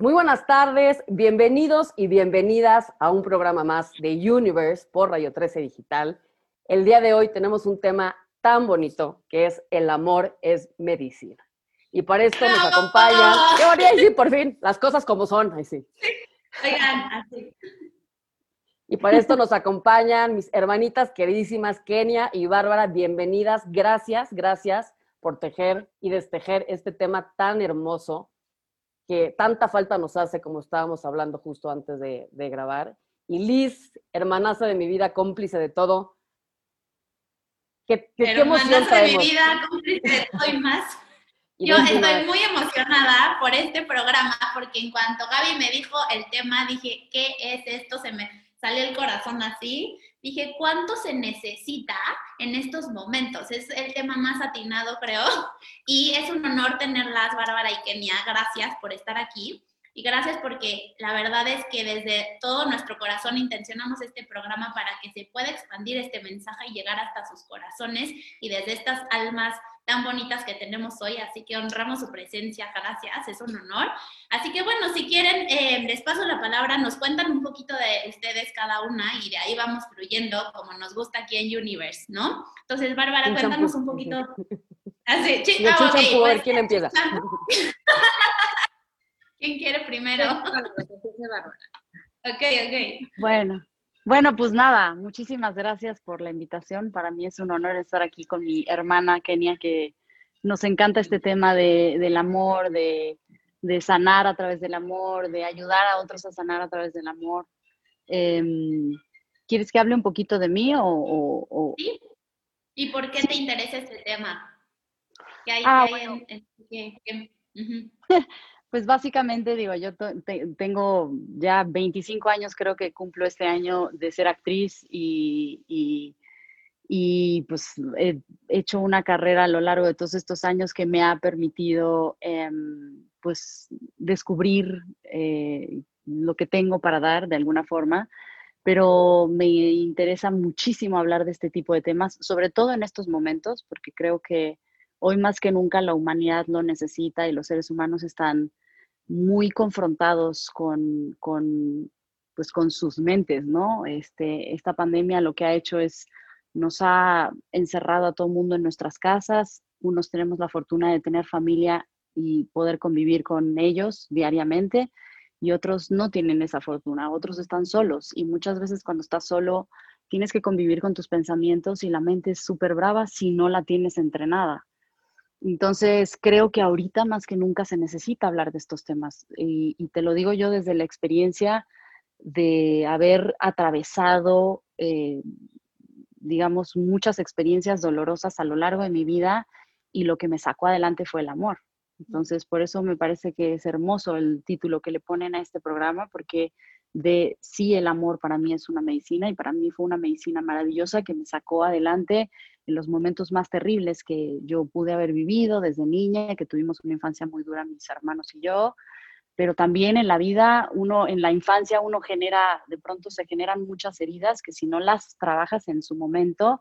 Muy buenas tardes, bienvenidos y bienvenidas a un programa más de Universe por Radio 13 Digital. El día de hoy tenemos un tema tan bonito que es el amor es medicina. Y para esto nos acompaña, qué bonito, sí, por fin, las cosas como son, ahí sí. Oigan, así. Y para esto nos acompañan mis hermanitas queridísimas Kenia y Bárbara, bienvenidas, gracias, gracias por tejer y destejer este tema tan hermoso que tanta falta nos hace, como estábamos hablando justo antes de, grabar. Y Liz, hermanaza de mi vida, cómplice de todo. ¿Qué, qué, hermanaza de mi vida, cómplice de todo y más. Yo estoy muy emocionada por este programa porque en cuanto Gaby me dijo el tema, dije, ¿qué es esto? Se me sale el corazón así. Dije, ¿cuánto se necesita en estos momentos? Es el tema más atinado, creo. Y es un honor tenerlas, Bárbara y Kenia. Gracias por estar aquí. Y gracias porque la verdad es que desde todo nuestro corazón intencionamos este programa para que se pueda expandir este mensaje y llegar hasta sus corazones y desde estas almas tan bonitas que tenemos hoy, así que honramos su presencia, gracias, es un honor. Así que bueno, si quieren, eh, les paso la palabra, nos cuentan un poquito de ustedes cada una y de ahí vamos fluyendo como nos gusta aquí en Universe, ¿no? Entonces, Bárbara, cuéntanos un poquito. Así, ah, pues, ¿quién empieza? ¿Quién quiere primero? ok, ok. Bueno, bueno, pues nada, muchísimas gracias por la invitación. Para mí es un honor estar aquí con mi hermana Kenia, que nos encanta este tema de, del amor, de, sanar a través del amor, de ayudar a otros a sanar a través del amor. Em, ¿Quieres que hable un poquito de mí o...? ¿Sí? ¿Y por qué te interesa este tema? ¿Qué hay, ah, Pues básicamente, digo, yo tengo ya 25 años, creo que cumplo este año de ser actriz y, y, pues he hecho una carrera a lo largo de todos estos años que me ha permitido em, pues descubrir eh, lo que tengo para dar de alguna forma, pero me interesa muchísimo hablar de este tipo de temas, sobre todo en estos momentos, porque creo que hoy más que nunca la humanidad lo necesita y los seres humanos están muy confrontados con, con, pues, con sus mentes, ¿no? Este, esta pandemia lo que ha hecho es, nos ha encerrado a todo el mundo en nuestras casas, unos tenemos la fortuna de tener familia y poder convivir con ellos diariamente y otros no tienen esa fortuna, otros están solos y muchas veces cuando estás solo tienes que convivir con tus pensamientos y la mente es súper brava si no la tienes entrenada. Entonces, creo que ahorita más que nunca se necesita hablar de estos temas. Y, te lo digo yo desde la experiencia de haber atravesado, eh, digamos, muchas experiencias dolorosas a lo largo de mi vida y lo que me sacó adelante fue el amor. Entonces, por eso me parece que es hermoso el título que le ponen a este programa, porque de sí el amor para mí es una medicina y para mí fue una medicina maravillosa que me sacó adelante en los momentos más terribles que yo pude haber vivido desde niña, que tuvimos una infancia muy dura mis hermanos y yo, pero también en la vida, uno en la infancia uno genera, de pronto se generan muchas heridas que si no las trabajas en su momento,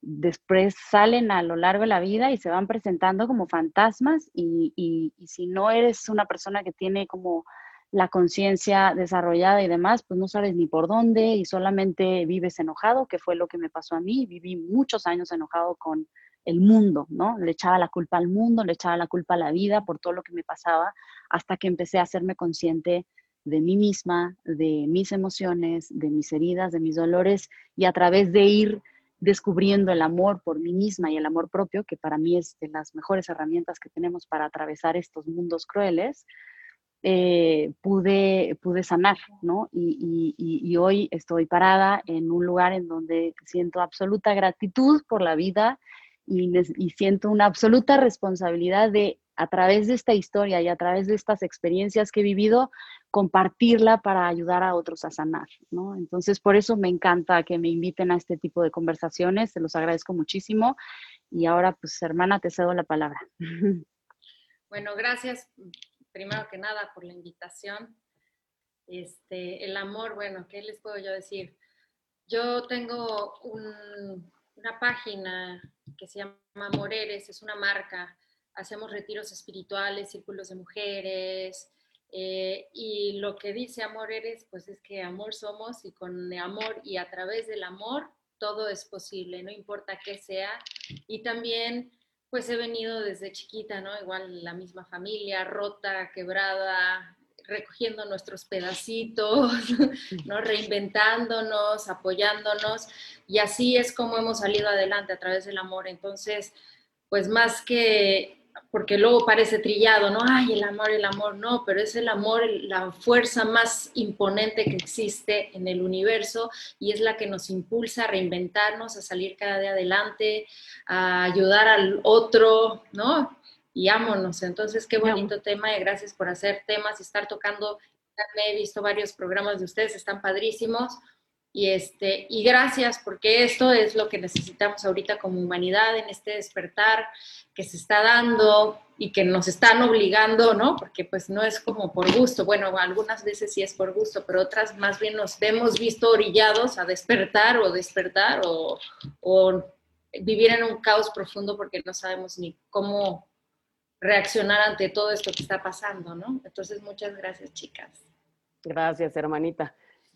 después salen a lo largo de la vida y se van presentando como fantasmas y, y si no eres una persona que tiene como la conciencia desarrollada y demás, pues no sabes ni por dónde y solamente vives enojado, que fue lo que me pasó a mí. Viví muchos años enojado con el mundo, ¿no? Le echaba la culpa al mundo, le echaba la culpa a la vida por todo lo que me pasaba, hasta que empecé a hacerme consciente de mí misma, de mis emociones, de mis heridas, de mis dolores, y a través de ir descubriendo el amor por mí misma y el amor propio, que para mí es de las mejores herramientas que tenemos para atravesar estos mundos crueles, eh, pude, pude sanar, ¿no? Y, hoy estoy parada en un lugar en donde siento absoluta gratitud por la vida y, y, siento una absoluta responsabilidad de, a través de esta historia y a través de estas experiencias que he vivido, compartirla para ayudar a otros a sanar, ¿no? Entonces, por eso me encanta que me inviten a este tipo de conversaciones, se los agradezco muchísimo. Y ahora, pues, hermana, te cedo la palabra. Bueno, gracias primero que nada por la invitación. Este, el amor, bueno, ¿qué les puedo yo decir? Yo tengo una página que se llama Moreres, es una marca. Hacemos retiros espirituales, círculos de mujeres, Eh, y lo que dice amor eres, pues es que amor somos y con amor y a través del amor todo es posible, no importa qué sea. Y también, pues he venido desde chiquita, ¿no? Igual la misma familia, rota, quebrada, recogiendo nuestros pedacitos, ¿no? reinventándonos, apoyándonos. Y así es como hemos salido adelante a través del amor. Entonces, pues más que porque luego parece trillado, ¿no? Ay, el amor, el amor, no, pero es el amor la fuerza más imponente que existe en el universo y es la que nos impulsa a reinventarnos, a salir cada día adelante, a ayudar al otro, ¿no? Y ámonos. Entonces, qué bonito tema y gracias por hacer temas y estar tocando. He visto varios programas de ustedes, están padrísimos. Y, este, y gracias, porque esto es lo que necesitamos ahorita como humanidad en este despertar que se está dando y que nos están obligando, ¿no? Porque pues no es como por gusto, bueno, algunas veces sí es por gusto, pero otras más bien nos hemos visto orillados a despertar o despertar o, o vivir en un caos profundo porque no sabemos ni cómo reaccionar ante todo esto que está pasando, ¿no? Entonces, muchas gracias, chicas. Gracias, hermanita.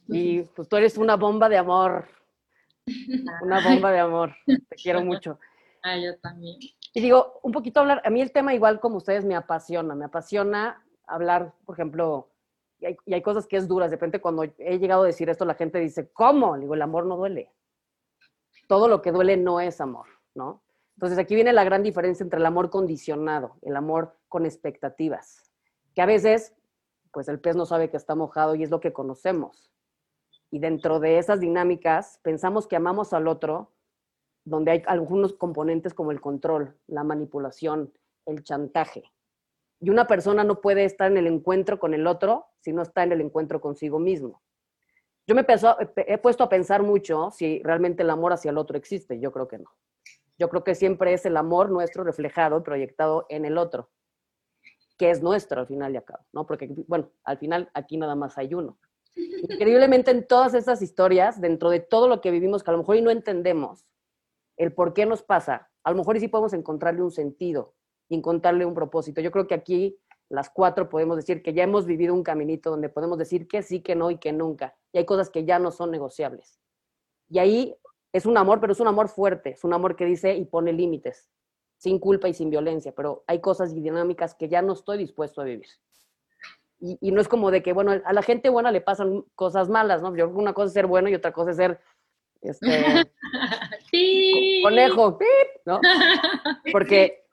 Y pues tú eres una bomba de amor. Una bomba de amor. Te quiero mucho. Ah, yo también. Y digo, un poquito hablar, a mí el tema igual como ustedes me apasiona, me apasiona hablar, por ejemplo, y hay, y hay cosas que es duras, de repente cuando he llegado a decir esto la gente dice, ¿cómo? digo, el amor no duele. Todo lo que duele no es amor, ¿no? Entonces aquí viene la gran diferencia entre el amor condicionado, el amor con expectativas, que a veces, pues el pez no sabe que está mojado y es lo que conocemos y dentro de esas dinámicas pensamos que amamos al otro, donde hay algunos componentes como el control, la manipulación, el chantaje. Y una persona no puede estar en el encuentro con el otro si no está en el encuentro consigo mismo. Yo me he puesto a pensar mucho si realmente el amor hacia el otro existe. Yo creo que no. Yo creo que siempre es el amor nuestro reflejado y proyectado en el otro, que es nuestro al final y al cabo, ¿no? Porque, bueno, al final aquí nada más hay uno. Increíblemente en todas esas historias, dentro de todo lo que vivimos, que a lo mejor y no entendemos el por qué nos pasa, a lo mejor y sí podemos encontrarle un sentido y encontrarle un propósito. Yo creo que aquí las cuatro podemos decir que ya hemos vivido un caminito donde podemos decir que sí, que no y que nunca. Y hay cosas que ya no son negociables. Y ahí es un amor, pero es un amor fuerte, es un amor que dice y pone límites, sin culpa y sin violencia, pero hay cosas y dinámicas que ya no estoy dispuesto a vivir y, no es como de que, bueno, a la gente buena le pasan cosas malas, ¿no? Yo creo que una cosa es ser bueno y otra cosa es ser, este, conejo, ¿no? Porque,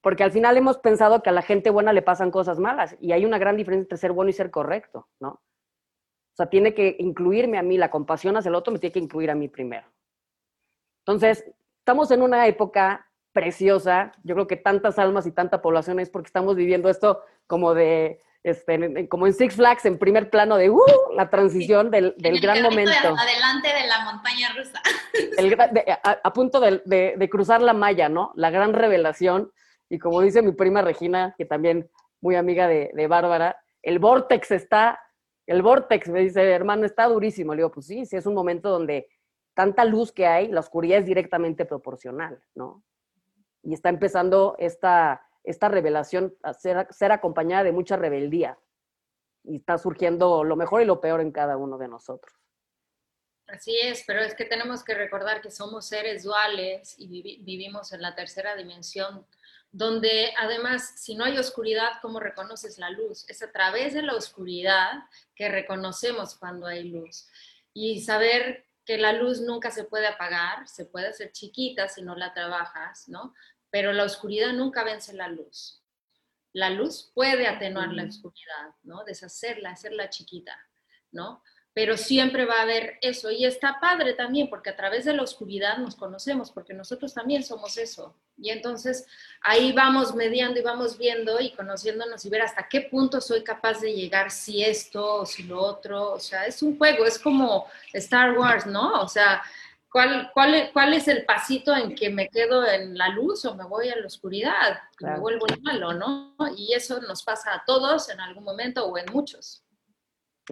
porque al final hemos pensado que a la gente buena le pasan cosas malas y hay una gran diferencia entre ser bueno y ser correcto, ¿no? O sea, tiene que incluirme a mí, la compasión hacia el otro me tiene que incluir a mí primero. Entonces, estamos en una época preciosa, yo creo que tantas almas y tanta población es porque estamos viviendo esto como de este, como en Six Flags, en primer plano de uh, la transición del, del gran momento. adelante de la montaña rusa. a, punto de, de, cruzar la malla, ¿no? La gran revelación. Y como dice mi prima Regina, que también muy amiga de, de Bárbara, el vortex está, el vortex, me dice, hermano, está durísimo. Le digo, pues sí, sí, es un momento donde tanta luz que hay, la oscuridad es directamente proporcional, ¿no? Y está empezando esta esta revelación ser, ser acompañada de mucha rebeldía. Y está surgiendo lo mejor y lo peor en cada uno de nosotros. Así es, pero es que tenemos que recordar que somos seres duales y vivimos en la tercera dimensión, donde además, si no hay oscuridad, ¿cómo reconoces la luz? Es a través de la oscuridad que reconocemos cuando hay luz. Y saber que la luz nunca se puede apagar, se puede hacer chiquita si no la trabajas, ¿no? Pero la oscuridad nunca vence la luz. La luz puede atenuar la oscuridad, ¿no? Deshacerla, hacerla chiquita, ¿no? Pero siempre va a haber eso. Y está padre también, porque a través de la oscuridad nos conocemos, porque nosotros también somos eso. Y entonces ahí vamos mediando y vamos viendo y conociéndonos y ver hasta qué punto soy capaz de llegar, si esto o si lo otro. O sea, es un juego, es como Star Wars, ¿no? O sea, ¿Cuál, cuál, cuál es el pasito en que me quedo en la luz o me voy a la oscuridad? Me vuelvo malo, ¿no? Y eso nos pasa a todos en algún momento o en muchos.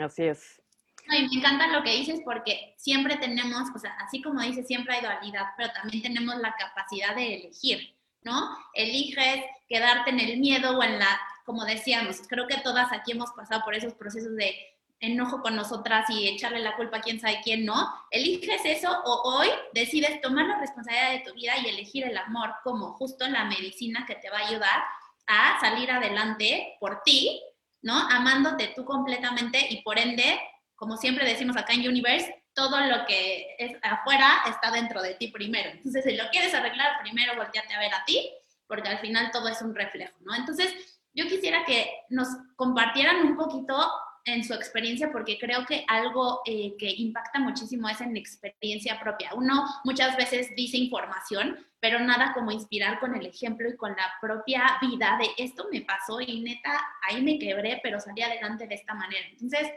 Así es. Ay, me encanta lo que dices porque siempre tenemos, o sea, así como dices, siempre hay dualidad, pero también tenemos la capacidad de elegir, ¿no? Eliges quedarte en el miedo o en la como decíamos, creo que todas aquí hemos pasado por esos procesos de enojo con nosotras y echarle la culpa a quién sabe quién no, eliges eso o hoy decides tomar la responsabilidad de tu vida y elegir el amor como justo la medicina que te va a ayudar a salir adelante por ti, ¿no? Amándote tú completamente y por ende, como siempre decimos acá en Universe, todo lo que es afuera está dentro de ti primero. Entonces, si lo quieres arreglar, primero volteate a ver a ti, porque al final todo es un reflejo, ¿no? Entonces, yo quisiera que nos compartieran un poquito en su experiencia porque creo que algo eh, que impacta muchísimo es en experiencia propia. Uno muchas veces dice información, pero nada como inspirar con el ejemplo y con la propia vida de esto me pasó y neta, ahí me quebré, pero salí adelante de esta manera. Entonces,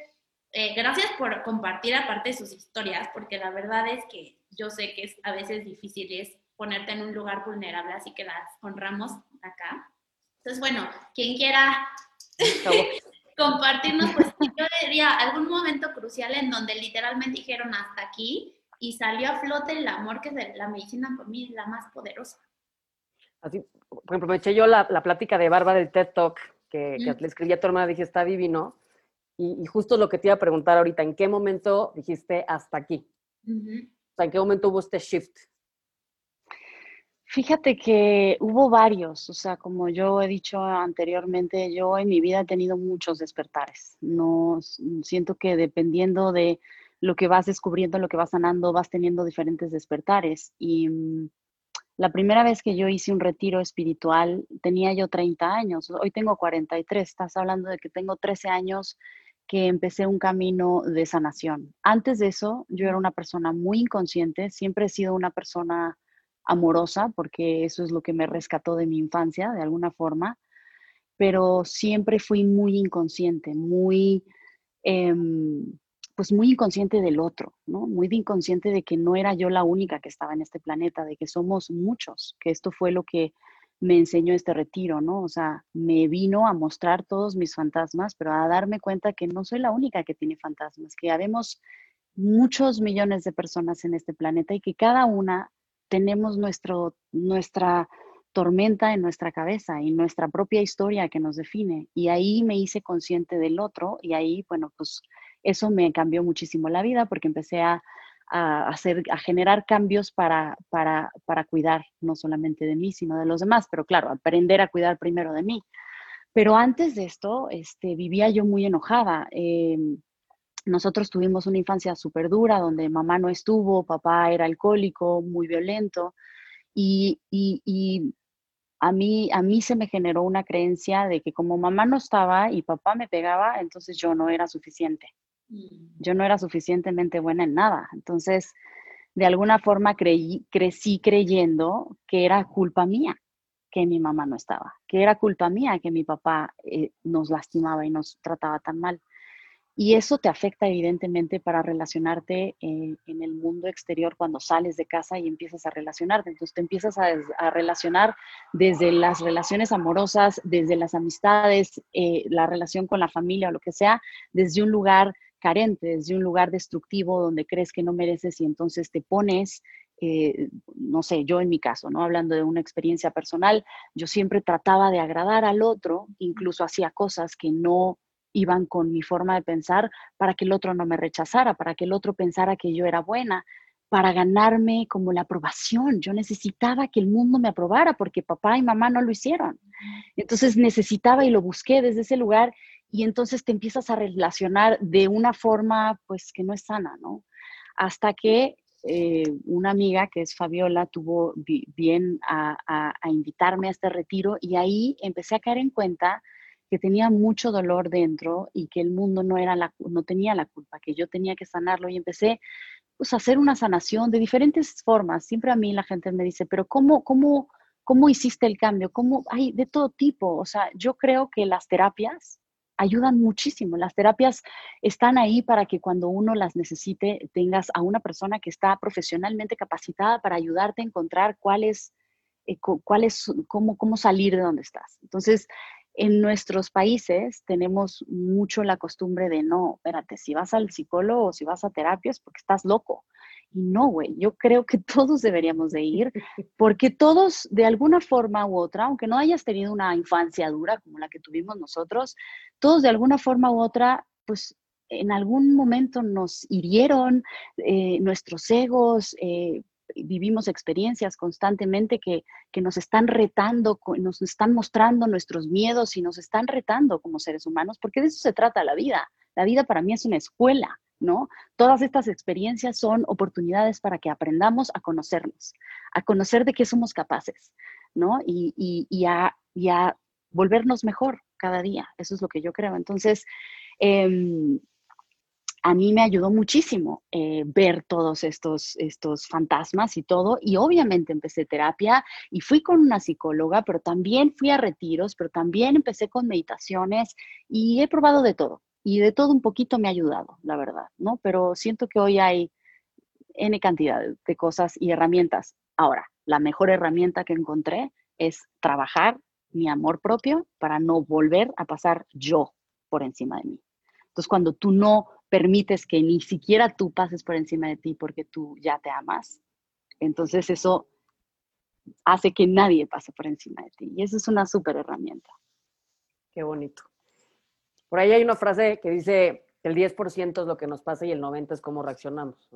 eh, gracias por compartir aparte sus historias, porque la verdad es que yo sé que es a veces difícil es ponerte en un lugar vulnerable, así que las honramos acá. Entonces, bueno, quien quiera compartirnos, pues yo diría algún momento crucial en donde literalmente dijeron hasta aquí y salió a flote el amor que es la medicina por mí la más poderosa. Así, por ejemplo, me eché yo la, la plática de Bárbara del TED Talk que, que le escribí a tu hermana, dije, está divino. Y, justo lo que te iba a preguntar ahorita, ¿en qué momento dijiste hasta aquí? O sea, ¿en qué momento hubo este shift? Fíjate que hubo varios, o sea, como yo he dicho anteriormente, yo en mi vida he tenido muchos despertares. No siento que dependiendo de lo que vas descubriendo, lo que vas sanando, vas teniendo diferentes despertares. Y mm, la primera vez que yo hice un retiro espiritual tenía yo 30 años, hoy tengo 43, estás hablando de que tengo 13 años que empecé un camino de sanación. Antes de eso, yo era una persona muy inconsciente, siempre he sido una persona amorosa, porque eso es lo que me rescató de mi infancia, de alguna forma, pero siempre fui muy inconsciente, muy, em, pues muy inconsciente del otro, ¿no? Muy inconsciente de que no era yo la única que estaba en este planeta, de que somos muchos, que esto fue lo que me enseñó este retiro, ¿no? O sea, me vino a mostrar todos mis fantasmas, pero a darme cuenta que no soy la única que tiene fantasmas, que habemos muchos millones de personas en este planeta y que cada una tenemos nuestro, nuestra tormenta en nuestra cabeza y nuestra propia historia que nos define. Y ahí me hice consciente del otro y ahí, bueno, pues eso me cambió muchísimo la vida porque empecé a, hacer, a generar cambios para, para, para, cuidar no solamente de mí, sino de los demás. Pero claro, aprender a cuidar primero de mí. Pero antes de esto, este, vivía yo muy enojada. Em, nosotros tuvimos una infancia súper dura, donde mamá no estuvo, papá era alcohólico, muy violento, y, a, mí, a mí se me generó una creencia de que como mamá no estaba y papá me pegaba, entonces yo no era suficiente. Yo no era suficientemente buena en nada. Entonces, de alguna forma crecí creyendo que era culpa mía que mi mamá no estaba, que era culpa mía que mi papá eh, nos lastimaba y nos trataba tan mal. Y eso te afecta evidentemente para relacionarte eh, en el mundo exterior cuando sales de casa y empiezas a relacionarte. Entonces te empiezas a, relacionar desde las relaciones amorosas, desde las amistades, eh, la relación con la familia o lo que sea, desde un lugar carente, desde un lugar destructivo donde crees que no mereces y entonces te pones eh, no sé, yo en mi caso, ¿no? Hablando de una experiencia personal, yo siempre trataba de agradar al otro, incluso hacía cosas que no iban con mi forma de pensar para que el otro no me rechazara, para que el otro pensara que yo era buena, para ganarme como la aprobación. Yo necesitaba que el mundo me aprobara porque papá y mamá no lo hicieron. Entonces necesitaba y lo busqué desde ese lugar y entonces te empiezas a relacionar de una forma pues que no es sana, ¿no? Hasta que eh, una amiga que es Fabiola tuvo bien a, a invitarme a este retiro y ahí empecé a caer en cuenta que tenía mucho dolor dentro y que el mundo no, era la, no tenía la culpa, que yo tenía que sanarlo y empecé pues, a hacer una sanación de diferentes formas. Siempre a mí la gente me dice, pero ¿cómo, cómo, cómo hiciste el cambio? ¿Cómo? Hay de todo tipo. O sea, yo creo que las terapias ayudan muchísimo. Las terapias están ahí para que cuando uno las necesite tengas a una persona que está profesionalmente capacitada para ayudarte a encontrar cuál es, eh, cómo, cómo salir de donde estás. Entonces, en nuestros países tenemos mucho la costumbre de no, espérate, si vas al psicólogo o si vas a terapia es porque estás loco. Y no, güey, yo creo que todos deberíamos de ir, porque todos, de alguna forma u otra, aunque no hayas tenido una infancia dura como la que tuvimos nosotros, todos de alguna forma u otra, pues en algún momento nos hirieron eh, nuestros egos, eh, vivimos experiencias constantemente que, que, nos están retando, nos están mostrando nuestros miedos y nos están retando como seres humanos, porque de eso se trata la vida. La vida para mí es una escuela, ¿no? Todas estas experiencias son oportunidades para que aprendamos a conocernos, a conocer de qué somos capaces, ¿no? Y, y, a, y a, volvernos mejor cada día. Eso es lo que yo creo. Entonces, eh, a mí me ayudó muchísimo eh, ver todos estos, estos fantasmas y todo. Y obviamente empecé terapia y fui con una psicóloga, pero también fui a retiros, pero también empecé con meditaciones y he probado de todo. Y de todo un poquito me ha ayudado, la verdad, ¿no? Pero siento que hoy hay N cantidad de cosas y herramientas. Ahora, la mejor herramienta que encontré es trabajar mi amor propio para no volver a pasar yo por encima de mí. Entonces, cuando tú no permites que ni siquiera tú pases por encima de ti porque tú ya te amas, entonces eso hace que nadie pase por encima de ti. Y eso es una súper herramienta. Qué bonito. Por ahí hay una frase que dice el 10% es lo que nos pasa y el 90% es cómo reaccionamos.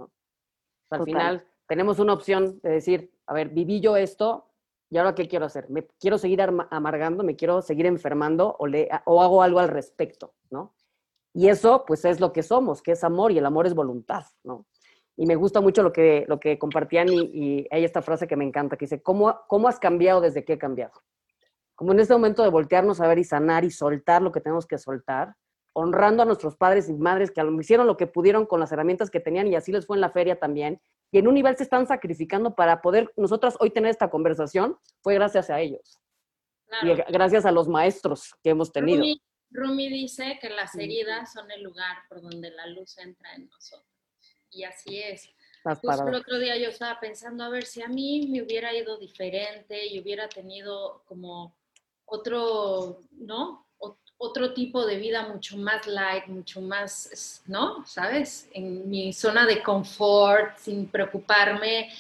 al final tenemos una opción de decir, a ver, viví yo esto, ¿y ahora qué quiero hacer? ¿Me quiero seguir amargando? ¿Me quiero seguir enfermando? ¿O, le, o hago algo al respecto? ¿no? Y eso, pues, es lo que somos, que es amor, y el amor es voluntad, ¿no? Y me gusta mucho lo que, lo que compartían y, hay esta frase que me encanta, que dice, ¿cómo, ¿cómo has cambiado desde que he cambiado? Como en este momento de voltearnos a ver y sanar y soltar lo que tenemos que soltar, honrando a nuestros padres y madres que hicieron lo que pudieron con las herramientas que tenían y así les fue en la feria también. Y en un nivel se están sacrificando para poder nosotras hoy tener esta conversación, fue gracias a ellos. Y gracias a los maestros que hemos tenido. Rumi dice que las heridas son el lugar por donde la luz entra en nosotros. Y así es. Justo el otro día yo estaba pensando, a ver, si a mí me hubiera ido diferente y hubiera tenido como otro, ¿no? otro tipo de vida mucho más light, mucho más, ¿no? ¿Sabes? En mi zona de confort, sin preocuparme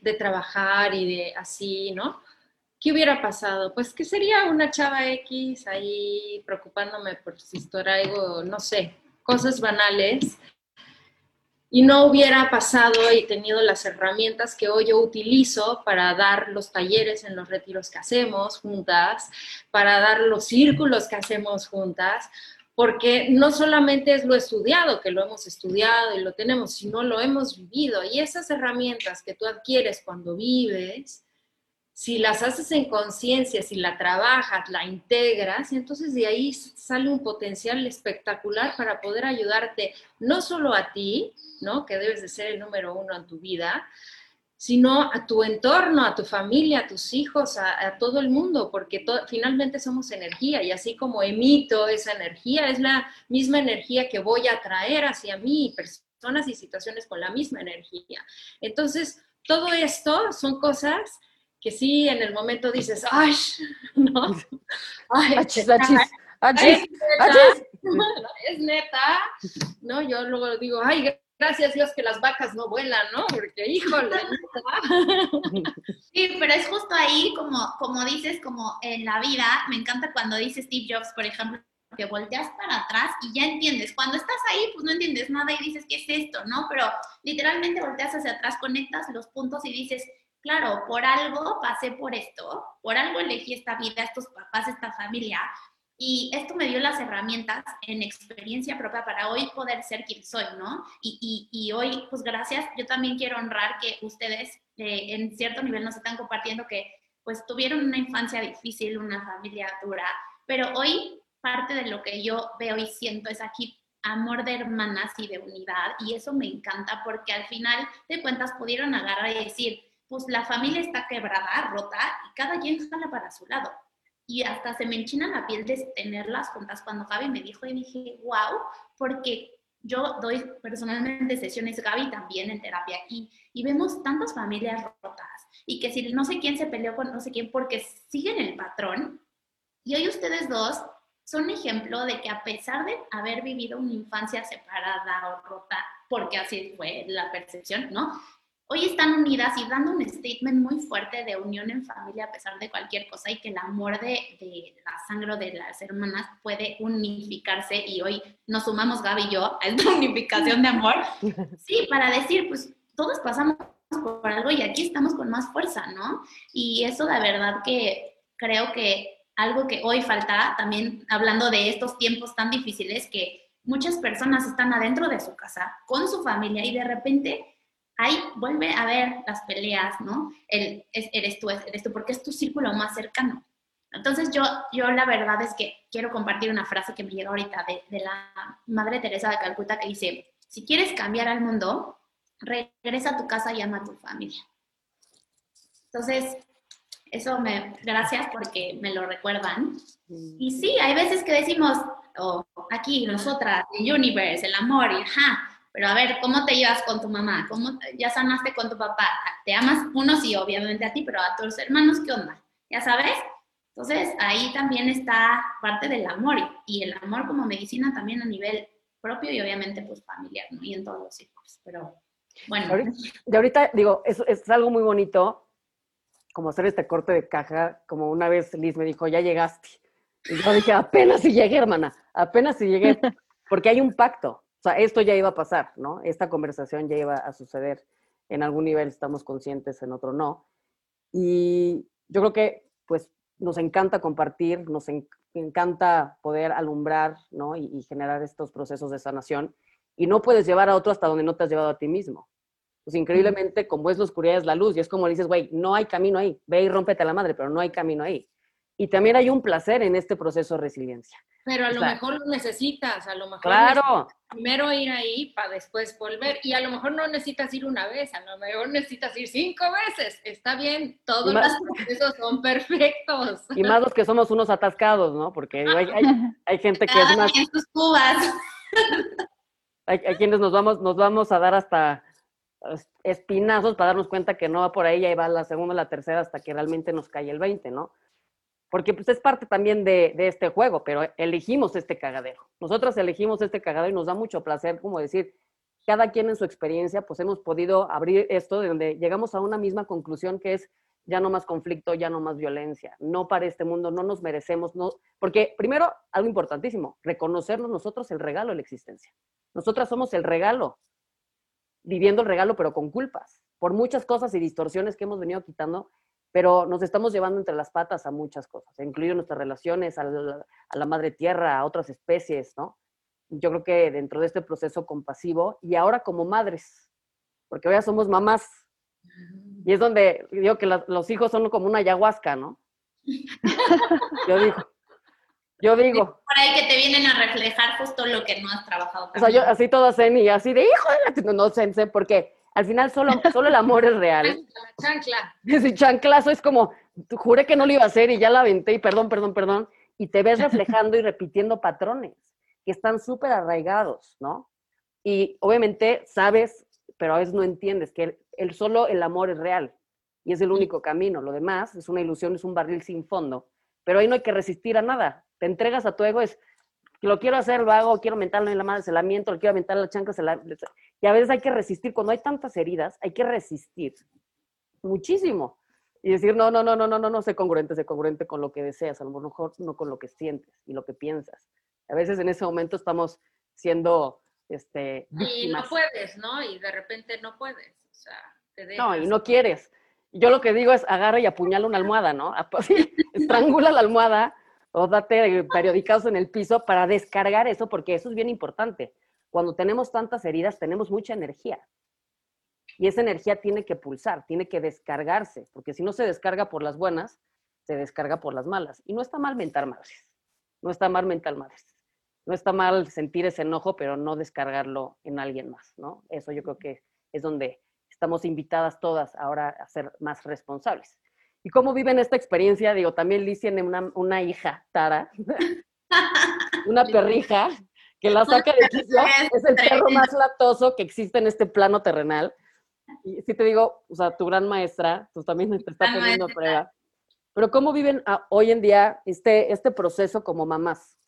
de trabajar y de así, ¿no? ¿Qué hubiera pasado? Pues que sería una chava X ahí preocupándome por si algo, no sé, cosas banales. Y no hubiera pasado y tenido las herramientas que hoy yo utilizo para dar los talleres en los retiros que hacemos juntas, para dar los círculos que hacemos juntas, porque no solamente es lo estudiado, que lo hemos estudiado y lo tenemos, sino lo hemos vivido. Y esas herramientas que tú adquieres cuando vives, si las haces en conciencia, si la trabajas, la integras, entonces de ahí sale un potencial espectacular para poder ayudarte no solo a ti, ¿no? Que debes de ser el número uno en tu vida, sino a tu entorno, a tu familia, a tus hijos, a, todo el mundo, porque finalmente somos energía y así como emito esa energía, es la misma energía que voy a traer hacia mí, personas y situaciones con la misma energía. Entonces, todo esto son cosas que sí en el momento dices, ¡ay! ¿No? Ay, achis, achis, achis, es, neta, ¿no? Yo luego digo, ¡ay! Gracias Dios que las vacas no vuelan, ¿no? Porque, híjole. Sí, pero es justo ahí, como, como dices, como en la vida, me encanta cuando dice Steve Jobs, por ejemplo, que volteas para atrás y ya entiendes. Cuando estás ahí, pues no entiendes nada y dices, ¿qué es esto? ¿No? Pero literalmente volteas hacia atrás, conectas los puntos y dices, claro, por algo pasé por esto, por algo elegí esta vida, estos papás, esta familia, y esto me dio las herramientas en experiencia propia para hoy poder ser quien soy, ¿no? Y, hoy, pues gracias, yo también quiero honrar que ustedes eh, en cierto nivel nos están compartiendo que pues tuvieron una infancia difícil, una familia dura, pero hoy parte de lo que yo veo y siento es aquí amor de hermanas y de unidad, y eso me encanta porque al final de cuentas pudieron agarrar y decir, pues la familia está quebrada, rota, y cada quien jala para su lado. Y hasta se me enchina la piel de tenerlas juntas cuando Gaby me dijo y dije, wow, porque yo doy personalmente sesiones, Gaby también en terapia, y, y vemos tantas familias rotas, y que si no sé quién se peleó con no sé quién porque siguen el patrón, y hoy ustedes dos son ejemplo de que a pesar de haber vivido una infancia separada o rota, porque así fue la percepción, ¿no? Hoy están unidas y dando un statement muy fuerte de unión en familia a pesar de cualquier cosa y que el amor de, la sangre de las hermanas puede unificarse y hoy nos sumamos Gaby y yo a esta unificación de amor. Sí, para decir, pues todos pasamos por algo y aquí estamos con más fuerza, ¿no? Y eso de verdad que creo que algo que hoy falta, también hablando de estos tiempos tan difíciles que muchas personas están adentro de su casa con su familia y de repente ahí vuelve a ver las peleas, ¿no? El, eres tú, eres tú, porque es tu círculo más cercano. Entonces yo, yo la verdad es que quiero compartir una frase que me llega ahorita de, de la Madre Teresa de Calcuta que dice, si quieres cambiar al mundo, regresa a tu casa y ama a tu familia. Entonces, eso me, gracias porque me lo recuerdan. Y sí, hay veces que decimos, oh, aquí, nosotras, el universe, el amor, y ja, pero a ver, ¿cómo te llevas con tu mamá? ¿Cómo ya sanaste con tu papá? ¿Te amas? Uno sí, obviamente a ti, pero a tus hermanos, ¿qué onda? ¿Ya sabes? Entonces, ahí también está parte del amor y el amor como medicina también a nivel propio y obviamente pues familiar, ¿no? Y en todos los círculos, pero bueno. De ahorita, digo, es, es algo muy bonito como hacer este corte de caja, como una vez Liz me dijo, ya llegaste. Y yo dije, apenas si llegué, hermana, apenas si llegué, porque hay un pacto. Esto ya iba a pasar, ¿no? Esta conversación ya iba a suceder. En algún nivel estamos conscientes, en otro no. Y yo creo que, pues, nos encanta compartir, nos encanta poder alumbrar, ¿no? Y, y generar estos procesos de sanación. Y no puedes llevar a otro hasta donde no te has llevado a ti mismo pues increíblemente, como es la oscuridad, es la luz. Y es como dices, güey, no hay camino ahí. Ve y rómpete a la madre, pero no hay camino ahí. Y también hay un placer en este proceso de resiliencia. Pero a lo mejor lo necesitas, a lo mejor claro. primero ir ahí para después volver. Y a lo mejor no necesitas ir una vez, a lo mejor necesitas ir cinco veces. Está bien, todos los procesos son perfectos. Y más los que somos unos atascados, ¿no? Porque hay, hay, gente que es más... Cubas. Hay, quienes nos vamos, nos vamos a dar hasta espinazos para darnos cuenta que no va por ahí, ahí va la segunda, la tercera, hasta que realmente nos cae el 20, ¿no? Porque pues es parte también de, este juego, pero elegimos este cagadero. Nosotros elegimos este cagadero y nos da mucho placer, como decir, cada quien en su experiencia, pues hemos podido abrir esto de donde llegamos a una misma conclusión que es ya no más conflicto, ya no más violencia, no para este mundo, no nos merecemos, no, porque primero, algo importantísimo, reconocernos nosotros el regalo de la existencia. Nosotras somos el regalo viviendo el regalo, pero con culpas, por muchas cosas y distorsiones que hemos venido quitando, pero nos estamos llevando entre las patas a muchas cosas, incluido nuestras relaciones a la, madre tierra, a otras especies, ¿no? Yo creo que dentro de este proceso compasivo y ahora como madres, porque ya somos mamás, y es donde digo que los hijos son como una ayahuasca, ¿no? Yo digo, yo digo. Por ahí que te vienen a reflejar justo lo que no has trabajado. O sea, yo así todo zen y así de hijo de la... No, sé, porque al final solo, solo el amor es real. Chancla. Sí, chanclazo es como, juré que no lo iba a hacer y ya la aventé y perdón, perdón, perdón. Y te ves reflejando y repitiendo patrones que están súper arraigados, ¿no? Y obviamente sabes, pero a veces no entiendes que el, el, solo el amor es real y es el único camino. Lo demás es una ilusión, es un barril sin fondo. Pero ahí no hay que resistir a nada te entregas a tu ego, es, lo quiero hacer, lo hago, quiero mentarlo en la madre, se la miento, lo quiero mentar la chanca, se la... Y a veces hay que resistir, cuando hay tantas heridas, hay que resistir muchísimo. Y decir, no, no, no, no, no, no, no, sé congruente, sé congruente con lo que deseas, a lo mejor no con lo que sientes y lo que piensas. A veces en ese momento estamos siendo, este... Y no puedes, ¿no? Y de repente no puedes, o sea, te No, y no quieres. Yo lo que digo es agarra y apuñala una almohada, ¿no? estrangula la almohada o date periódicos en el piso para descargar eso, porque eso es bien importante. Cuando tenemos tantas heridas, tenemos mucha energía. Y esa energía tiene que pulsar, tiene que descargarse, porque si no se descarga por las buenas, se descarga por las malas. Y no está mal mentar madres, no está mal mental madres, no está mal sentir ese enojo, pero no descargarlo en alguien más, ¿no? Eso yo creo que es donde estamos invitadas todas ahora a ser más responsables. ¿Y cómo viven esta experiencia? Digo, también Liz tiene una, una hija, Tara, una perrija, que la saca de quicio, es el perro más latoso que existe en este plano terrenal. Y si te digo, o sea, tu gran maestra, tú también te está poniendo a prueba. Pero ¿cómo viven hoy en día este, este proceso como mamás?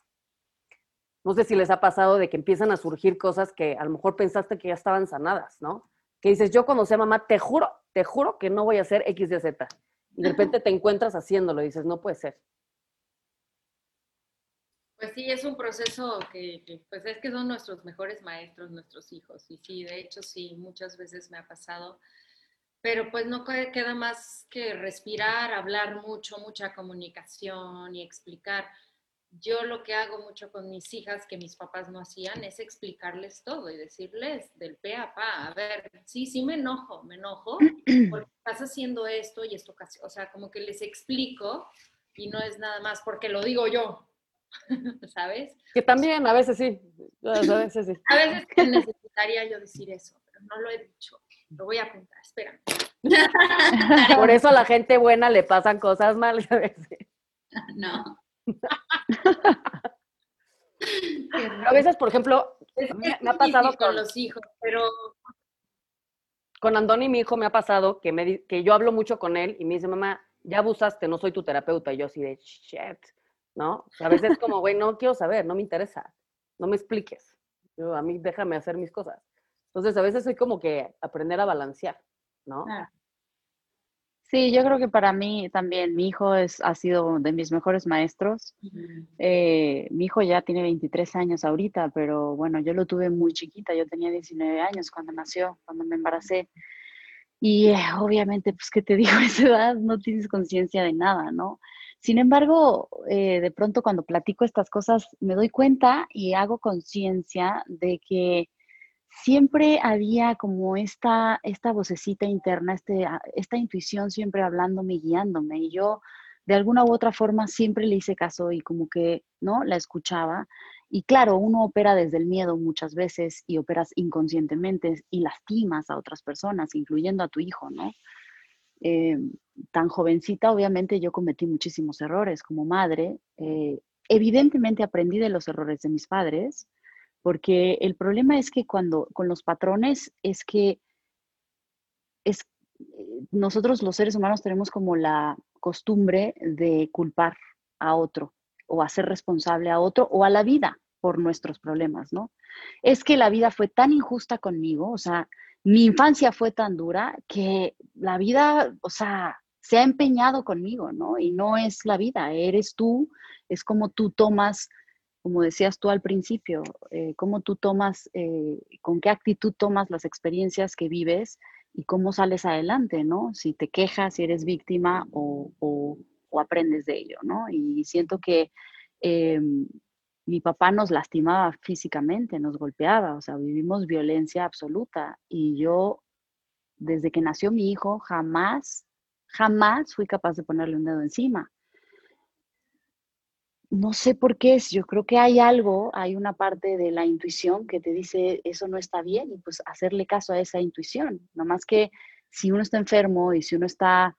No sé si les ha pasado de que empiezan a surgir cosas que a lo mejor pensaste que ya estaban sanadas, ¿no? que dices, yo cuando sea mamá, te juro, te juro que no voy a hacer X, Y, Z. De repente te encuentras haciéndolo dices, no puede ser. Pues sí, es un proceso que, pues es que son nuestros mejores maestros, nuestros hijos. Y sí, de hecho sí, muchas veces me ha pasado. Pero pues no queda más que respirar, hablar mucho, mucha comunicación y explicar. Yo lo que hago mucho con mis hijas que mis papás no hacían es explicarles todo y decirles del pe a pa, a ver, sí, sí me enojo, me enojo porque estás haciendo esto y esto, o sea, como que les explico y no es nada más porque lo digo yo, ¿sabes? Que también, a veces sí, a veces sí. A veces necesitaría yo decir eso, pero no lo he dicho. Lo voy a apuntar, espérame. Por eso a la gente buena le pasan cosas malas a veces. No. A veces, por ejemplo, me, ha pasado con, los hijos, pero con Andoni, mi hijo, me ha pasado que, me, que yo hablo mucho con él y me dice, mamá, ya abusaste, no soy tu terapeuta. Y yo así de, shit, ¿no? a veces como, güey, no quiero saber, no me interesa, no me expliques. Yo, a mí déjame hacer mis cosas. Entonces, a veces soy como que aprender a balancear, ¿no? Sí, yo creo que para mí también mi hijo es, ha sido de mis mejores maestros. Eh, mi hijo ya tiene 23 años ahorita, pero bueno, yo lo tuve muy chiquita, yo tenía 19 años cuando nació, cuando me embaracé. Y eh, obviamente, pues, ¿qué te digo? A esa edad no tienes conciencia de nada, ¿no? Sin embargo, eh, de pronto cuando platico estas cosas me doy cuenta y hago conciencia de que siempre había como esta, esta vocecita interna, este, ah, esta intuición siempre hablándome y guiándome. Y yo de alguna u otra forma siempre le hice caso y como que, ¿no? La escuchaba. Y claro, uno opera desde el miedo muchas veces y operas inconscientemente y lastimas a otras personas, incluyendo a tu hijo, ¿no? Eh, tan jovencita, obviamente yo cometí muchísimos errores como madre. Eh, evidentemente aprendí de los errores de mis padres, porque el problema es que cuando con los patrones es que es, eh, nosotros los seres humanos tenemos como la costumbre de culpar a otro o hacer responsable a otro o a la vida por nuestros problemas, ¿no? Es que la vida fue tan injusta conmigo, o sea, mi infancia fue tan dura que la vida, o sea, se ha empeñado conmigo, ¿no? Y no es la vida, eres tú, es como tú tomas, como decías tú al principio, eh, cómo tú tomas, eh, con qué actitud tomas las experiencias que vives y cómo sales adelante, ¿no? Si te quejas, si eres víctima o, aprendes de ello, ¿no? Y siento que em, mi papá nos lastimaba físicamente, nos golpeaba, o sea, vivimos violencia absoluta y yo, desde que nació mi hijo, jamás, jamás fui capaz de ponerle un dedo encima. No sé por qué es, yo creo que hay algo, hay una parte de la intuición que te dice eso no está bien y pues hacerle caso a esa intuición. Nada más que si uno está enfermo y si uno está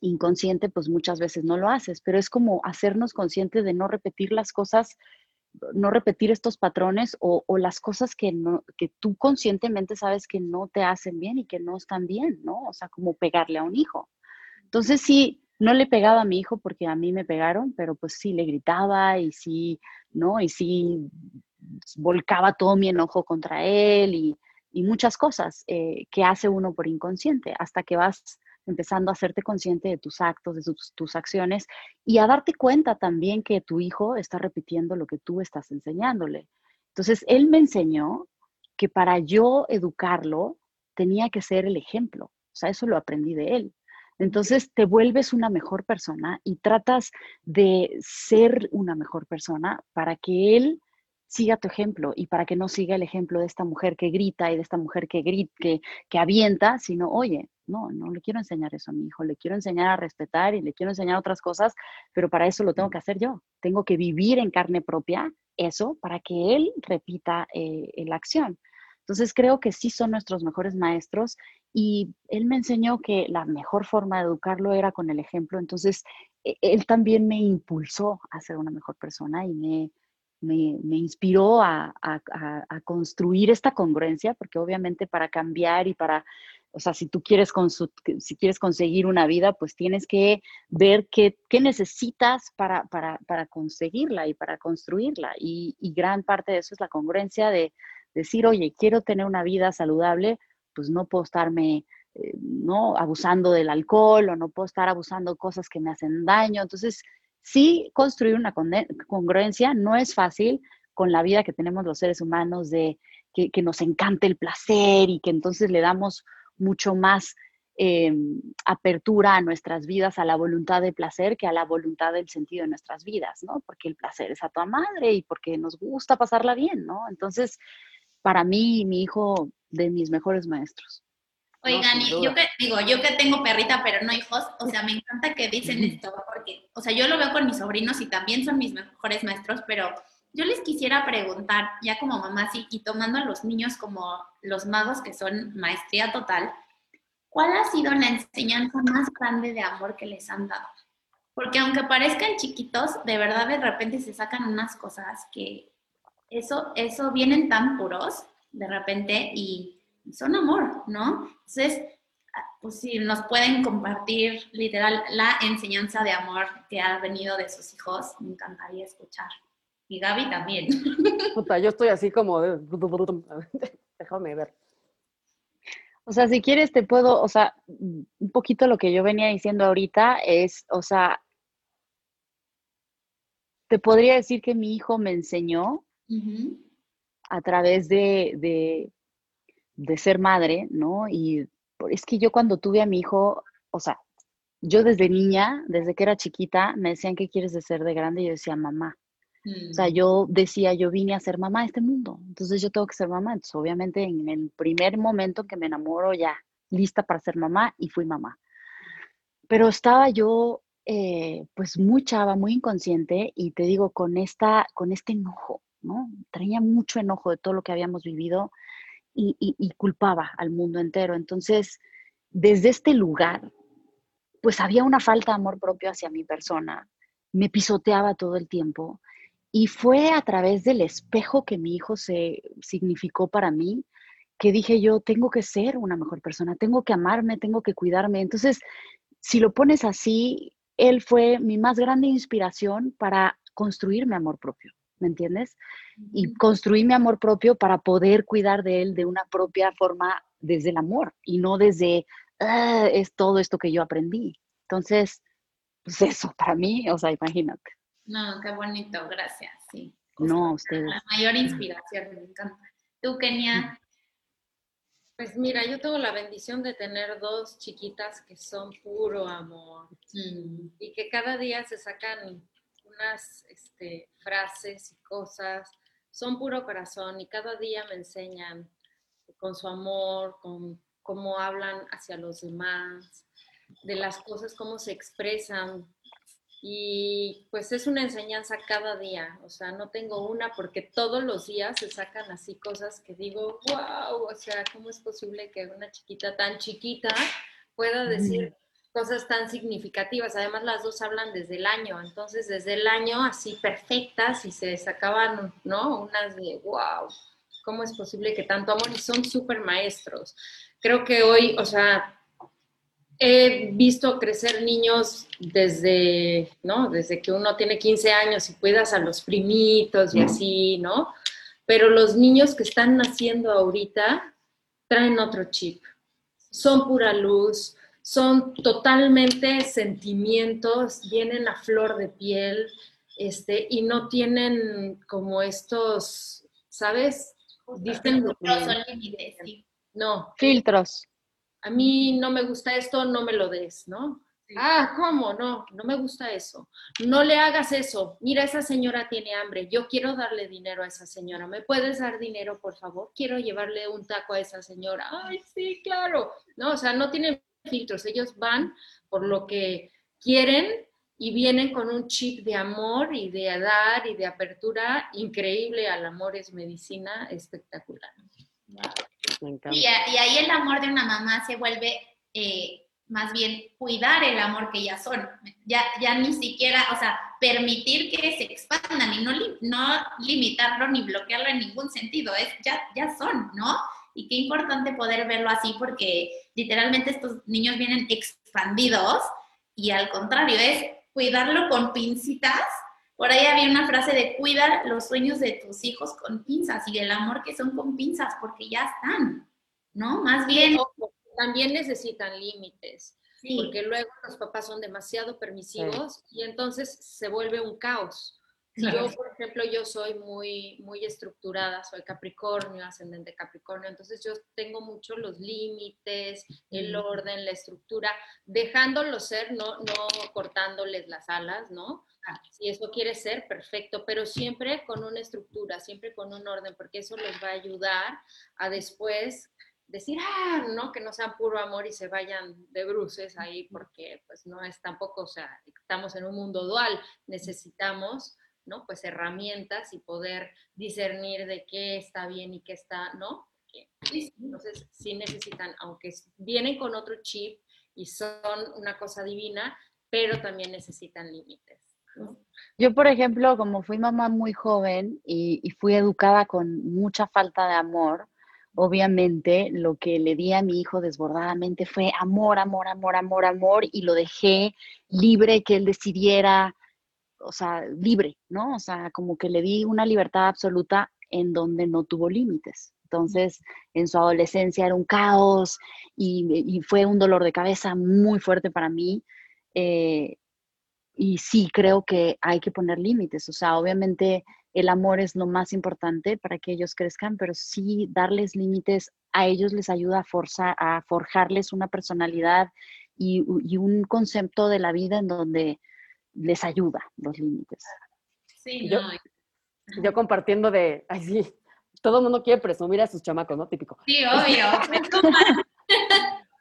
inconsciente, pues muchas veces no lo haces, pero es como hacernos conscientes de no repetir las cosas, no repetir estos patrones o, las cosas que, no, que tú conscientemente sabes que no te hacen bien y que no están bien, ¿no? O sea, como pegarle a un hijo. Entonces sí, no le pegaba a mi hijo porque a mí me pegaron, pero pues sí le gritaba y sí, ¿no? Y sí volcaba todo mi enojo contra él y, muchas cosas eh, que hace uno por inconsciente, hasta que vas empezando a hacerte consciente de tus actos, de tus, acciones y a darte cuenta también que tu hijo está repitiendo lo que tú estás enseñándole. Entonces, él me enseñó que para yo educarlo tenía que ser el ejemplo. O sea, eso lo aprendí de él. Entonces te vuelves una mejor persona y tratas de ser una mejor persona para que él siga tu ejemplo y para que no siga el ejemplo de esta mujer que grita y de esta mujer que grita, que, que avienta, sino, oye, no, no le quiero enseñar eso a mi hijo, le quiero enseñar a respetar y le quiero enseñar otras cosas, pero para eso lo tengo que hacer yo. Tengo que vivir en carne propia eso para que él repita eh, la acción. Entonces creo que sí son nuestros mejores maestros y él me enseñó que la mejor forma de educarlo era con el ejemplo. Entonces e, él también me impulsó a ser una mejor persona y me, me, inspiró a, construir esta congruencia, porque obviamente para cambiar y para, o sea, si tú quieres, si quieres conseguir una vida, pues tienes que ver qué, necesitas para, para, conseguirla y para construirla. Y, gran parte de eso es la congruencia de decir, oye, quiero tener una vida saludable, pues no puedo estarme eh, no abusando del alcohol o no puedo estar abusando cosas que me hacen daño. Entonces, sí construir una congruencia no es fácil con la vida que tenemos los seres humanos de que, nos encanta el placer y que entonces le damos mucho más eh, apertura a nuestras vidas, a la voluntad de placer, que a la voluntad del sentido de nuestras vidas, ¿no? Porque el placer es a tu madre y porque nos gusta pasarla bien, ¿no? Entonces, para mí, mi hijo, de mis mejores maestros. Oigan, yo que digo, yo que tengo perrita pero no hijos, o sea, me encanta que dicen esto, porque, o sea, yo lo veo con mis sobrinos y también son mis mejores maestros, pero yo les quisiera preguntar, ya como mamá, sí, y tomando a los niños como los magos que son maestría total, ¿cuál ha sido la enseñanza más grande de amor que les han dado? Porque aunque parezcan chiquitos, de verdad de repente se sacan unas cosas que eso, eso vienen tan puros de repente y son amor, ¿no? Entonces, pues si nos pueden compartir literal la enseñanza de amor que ha venido de sus hijos, me encantaría escuchar. Y Gaby también. Puta, yo estoy así como Déjame ver. O sea, si quieres te puedo, o sea, un poquito lo que yo venía diciendo ahorita es, o sea, te podría decir que mi hijo me enseñó a través de, de, de, ser madre, ¿no? Y es que yo cuando tuve a mi hijo, o sea, yo desde niña, desde que era chiquita, me decían, ¿qué quieres de ser de grande? Y yo decía, mamá. O sea, mm. yo decía, yo vine a ser mamá de este mundo, entonces yo tengo que ser mamá. Entonces, obviamente, en el primer momento que me enamoro, ya lista para ser mamá y fui mamá. Pero estaba yo, eh, pues, muy chava, muy inconsciente y te digo, con, esta, con este enojo, Traía mucho enojo de todo lo que habíamos vivido y, y culpaba al mundo entero. Entonces, desde este lugar, pues había una falta de amor propio hacia mi persona, me pisoteaba todo el tiempo y fue a través del espejo que mi hijo se significó para mí, que dije yo, tengo que ser una mejor persona, tengo que amarme, tengo que cuidarme. Entonces, si lo pones así, él fue mi más grande inspiración para construir mi amor propio, ¿me entiendes? Y construir mi amor propio para poder cuidar de él de una propia forma desde el amor y no desde, ah, es todo esto que yo aprendí. Entonces, pues eso, para mí, o sea, imagínate. No, qué bonito, gracias, sí. No, ustedes. La mayor inspiración, me encanta. ¿Tú, Kenia? Pues mira, yo tengo la bendición de tener dos chiquitas que son puro amor mm. y que cada día se sacan unas este, frases y cosas, son puro corazón y cada día me enseñan con su amor, con cómo hablan hacia los demás, de las cosas, cómo se expresan, y pues es una enseñanza cada día, o sea, no tengo una porque todos los días se sacan así cosas que digo, wow, o sea, ¿cómo es posible que una chiquita tan chiquita pueda decir cosas tan significativas? Además, las dos hablan desde el año, entonces desde el año así perfectas y se sacaban, ¿no? Unas de, wow, ¿cómo es posible que tanto amor? Y son súper maestros. Creo que hoy, o sea, he visto crecer niños desde, ¿no? Desde que uno tiene 15 años y cuidas a los primitos y así, ¿no? Pero los niños que están naciendo ahorita traen otro chip. Son pura luz, son totalmente sentimientos, vienen a flor de piel, este, y no tienen como estos, ¿sabes? Dicen No. Filtros a mí no me gusta esto, no me lo des, ¿no? Ah, ¿cómo? No, no me gusta eso. No le hagas eso. Mira, esa señora tiene hambre. Yo quiero darle dinero a esa señora. ¿Me puedes dar dinero, por favor? Quiero llevarle un taco a esa señora. Ay, sí, claro. No, o sea, no tienen filtros. Ellos van por lo que quieren y vienen con un chip de amor y de dar y de apertura increíble. Al amor es medicina espectacular. Y, ahí el amor de una mamá se vuelve eh, más bien cuidar el amor que ya son. Ya, ya ni siquiera, o sea, permitir que se expandan y no, no limitarlo ni bloquearlo en ningún sentido. Es, ya, ya son, ¿no? Y qué importante poder verlo así porque literalmente estos niños vienen expandidos y al contrario, es cuidarlo con pincitas por ahí había una frase de cuida los sueños de tus hijos con pinzas y el amor que son con pinzas, porque ya están, ¿no? Más bien... también necesitan límites, porque luego los papás son demasiado permisivos y entonces se vuelve un caos. Yo, por ejemplo, yo soy muy, muy estructurada, soy Capricornio, ascendente Capricornio, entonces yo tengo mucho los límites, el orden, la estructura, dejándolo ser, no, no cortándoles las alas, ¿no? Ah. Si eso quiere ser, perfecto, pero siempre con una estructura, siempre con un orden, porque eso les va a ayudar a después decir, ah, no, que no sean puro amor y se vayan de bruces ahí, porque pues no es tampoco, o sea, estamos en un mundo dual, necesitamos ¿no? Pues herramientas y poder discernir de qué está bien y qué está, ¿no? Entonces, sí necesitan, aunque vienen con otro chip y son una cosa divina, pero también necesitan límites. Yo, por ejemplo, como fui mamá muy joven y, y, fui educada con mucha falta de amor, obviamente lo que le di a mi hijo desbordadamente fue amor, amor, amor, amor, amor, y lo dejé libre que él decidiera o sea, libre, ¿no? O sea, como que le di una libertad absoluta en donde no tuvo límites. Entonces, en su adolescencia era un caos y, fue un dolor de cabeza muy fuerte para mí. Eh, y sí, creo que hay que poner límites. O sea, obviamente el amor es lo más importante para que ellos crezcan, pero sí darles límites a ellos les ayuda a, forzar, a forjarles una personalidad y, y un concepto de la vida en donde les ayuda los límites. Sí, yo, yo compartiendo de, ay sí, todo el mundo quiere presumir a sus chamacos, ¿no? Típico. Sí, obvio.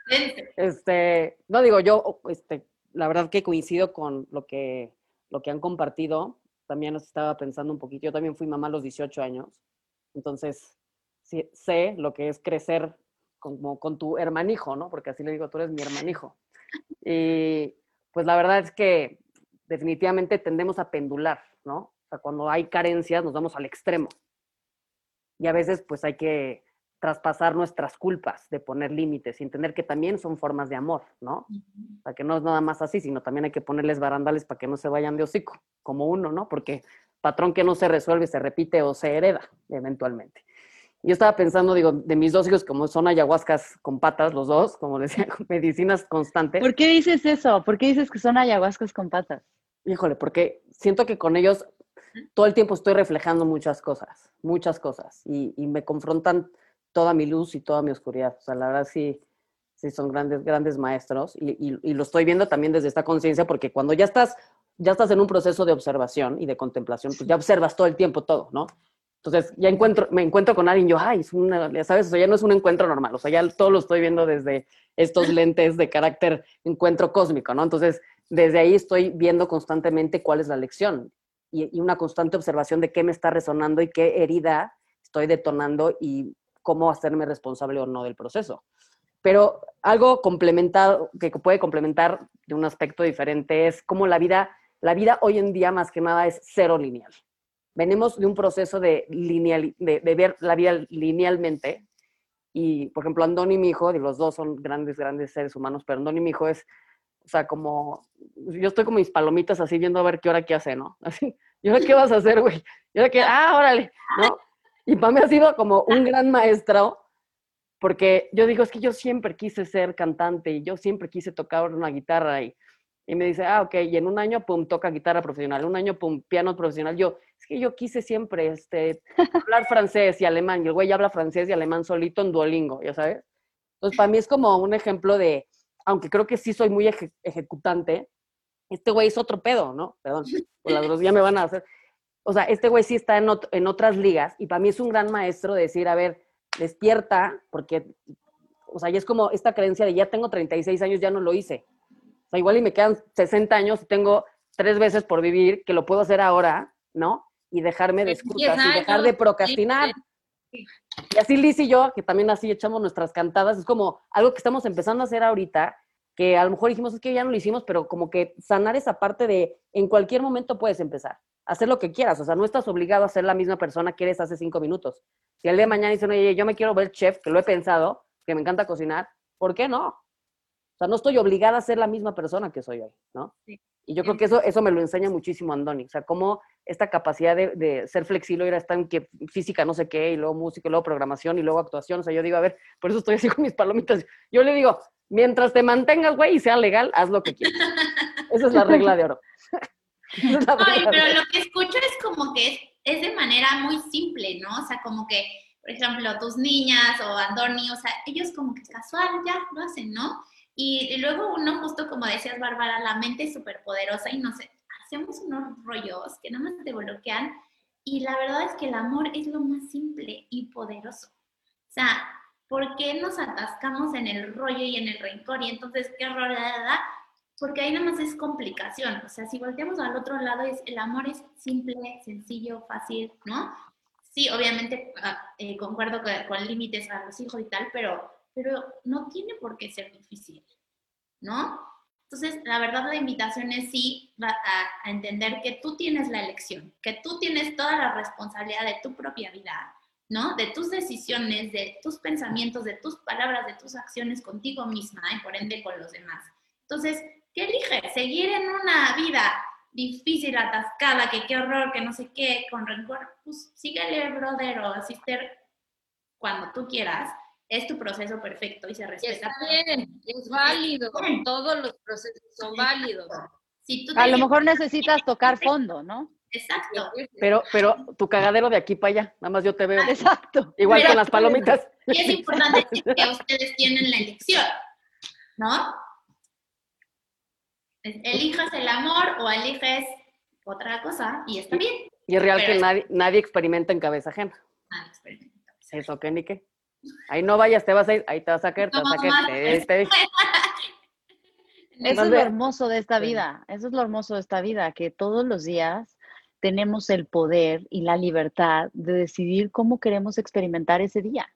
este, no digo, yo, este, la verdad que coincido con lo que, lo que han compartido. También estaba pensando un poquito, yo también fui mamá a los 18 años, entonces sí, sé lo que es crecer como con tu hermanijo, ¿no? Porque así le digo, tú eres mi hermanijo. Y pues la verdad es que definitivamente tendemos a pendular, ¿no? O sea, cuando hay carencias nos vamos al extremo. Y a veces pues hay que traspasar nuestras culpas de poner límites y entender que también son formas de amor, ¿no? O sea, que no es nada más así, sino también hay que ponerles barandales para que no se vayan de hocico, como uno, ¿no? Porque patrón que no se resuelve se repite o se hereda eventualmente. Yo estaba pensando, digo, de mis dos hijos, como son ayahuascas con patas, los dos, como decía, medicinas constantes. ¿Por qué dices eso? ¿Por qué dices que son ayahuascas con patas? Híjole, porque siento que con ellos todo el tiempo estoy reflejando muchas cosas, muchas cosas, y, me confrontan toda mi luz y toda mi oscuridad. O sea, la verdad sí, sí son grandes, grandes maestros, y, y lo estoy viendo también desde esta conciencia, porque cuando ya estás, ya estás en un proceso de observación y de contemplación, pues ya observas todo el tiempo todo, ¿no? Entonces, ya encuentro, me encuentro con alguien, yo, ay, es una, ya sabes, o sea, ya no es un encuentro normal, o sea, ya todo lo estoy viendo desde estos lentes de carácter encuentro cósmico, ¿no? Entonces, desde ahí estoy viendo constantemente cuál es la lección y, una constante observación de qué me está resonando y qué herida estoy detonando y cómo hacerme responsable o no del proceso. Pero algo complementado, que puede complementar de un aspecto diferente es cómo la vida, la vida hoy en día más que nada es cero lineal venimos de un proceso de, lineal, de, ver la vida linealmente. Y, por ejemplo, Andoni y mi hijo, y los dos son grandes, grandes seres humanos, pero Andoni y mi hijo es, o sea, como, yo estoy como mis palomitas así viendo a ver qué hora qué hace, ¿no? Así, ¿y ahora qué vas a hacer, güey? ¿Y ahora qué? Ah, órale, ¿no? Y para mí ha sido como un gran maestro, porque yo digo, es que yo siempre quise ser cantante y yo siempre quise tocar una guitarra y y me dice, ah, ok, y en un año, pum, toca guitarra profesional, un año, pum, piano profesional. Yo, es que yo quise siempre este, hablar francés y alemán, y el güey habla francés y alemán solito en Duolingo, ¿ya sabes? Entonces, para mí es como un ejemplo de, aunque creo que sí soy muy ejecutante, este güey es otro pedo, ¿no? Perdón, por las dos ya me van a hacer. O sea, este güey sí está en, en otras ligas, y para mí es un gran maestro de decir, a ver, despierta, porque, o sea, ya es como esta creencia de ya tengo 36 años, ya no lo hice sea, igual y me quedan 60 años y tengo tres veces por vivir, que lo puedo hacer ahora, ¿no? Y dejarme de excusas y dejar de procrastinar. Y así Liz y yo, que también así echamos nuestras cantadas, es como algo que estamos empezando a hacer ahorita, que a lo mejor dijimos, es que ya no lo hicimos, pero como que sanar esa parte de en cualquier momento puedes empezar, hacer lo que quieras, o sea, no estás obligado a ser la misma persona que eres hace cinco minutos. Si el día de mañana dicen, oye, yo me quiero ver chef, que lo he pensado, que me encanta cocinar, ¿por qué no? O sea, no estoy obligada a ser la misma persona que soy hoy, ¿no? Sí. Y yo creo que eso, eso me lo enseña muchísimo Andoni. O sea, cómo esta capacidad de, ser flexible, ir a estar en que física no sé qué, y luego música, y luego programación, y luego actuación. O sea, yo digo, a ver, por eso estoy así con mis palomitas. Yo le digo, mientras te mantengas, güey, y sea legal, haz lo que quieras. Esa es la regla de oro. Ay, pero lo que escucho es como que es, es de manera muy simple, ¿no? O sea, como que, por ejemplo, tus niñas o Andoni, o sea, ellos como que casual ya lo hacen, ¿no? Y, luego uno, justo como decías, Bárbara, la mente es súper poderosa y no sé, hacemos unos rollos que nada más te bloquean. Y la verdad es que el amor es lo más simple y poderoso. O sea, ¿por qué nos atascamos en el rollo y en el rencor? Y entonces, ¿qué? Da, Porque ahí nada más es complicación. O sea, si volteamos al otro lado, es, el amor es simple, sencillo, fácil, ¿no? Sí, obviamente ah, eh, concuerdo con, con límites a los hijos y tal, pero pero no tiene por qué ser difícil, ¿no? Entonces, la verdad, la invitación es sí a, entender que tú tienes la elección, que tú tienes toda la responsabilidad de tu propia vida, ¿no? De tus decisiones, de tus pensamientos, de tus palabras, de tus acciones contigo misma y por ende con los demás. Entonces, ¿qué eliges? ¿Seguir en una vida difícil, atascada, que qué horror, que no sé qué, con rencor? Pues síguele, brother o sister, cuando tú quieras es tu proceso perfecto y se respeta. está bien, es válido, todos los procesos son válidos. a lo mejor necesitas tocar fondo, ¿no? Exacto. Pero, pero tu cagadero de aquí para allá, nada más yo te veo. Exacto. Igual con las palomitas. Y es importante que ustedes tienen la elección, ¿no? Elijas el amor o eliges otra cosa y está bien. Y es real que nadie, nadie experimenta en cabeza ajena. Nadie experimenta en cabeza ajena. ¿Eso qué, ni qué? Ahí no vayas, te vas a ir, ahí te vas a caer, te vas a caer. Eso es lo hermoso de esta vida, eso es lo hermoso de esta vida, que todos los días tenemos el poder y la libertad de decidir cómo queremos experimentar ese día.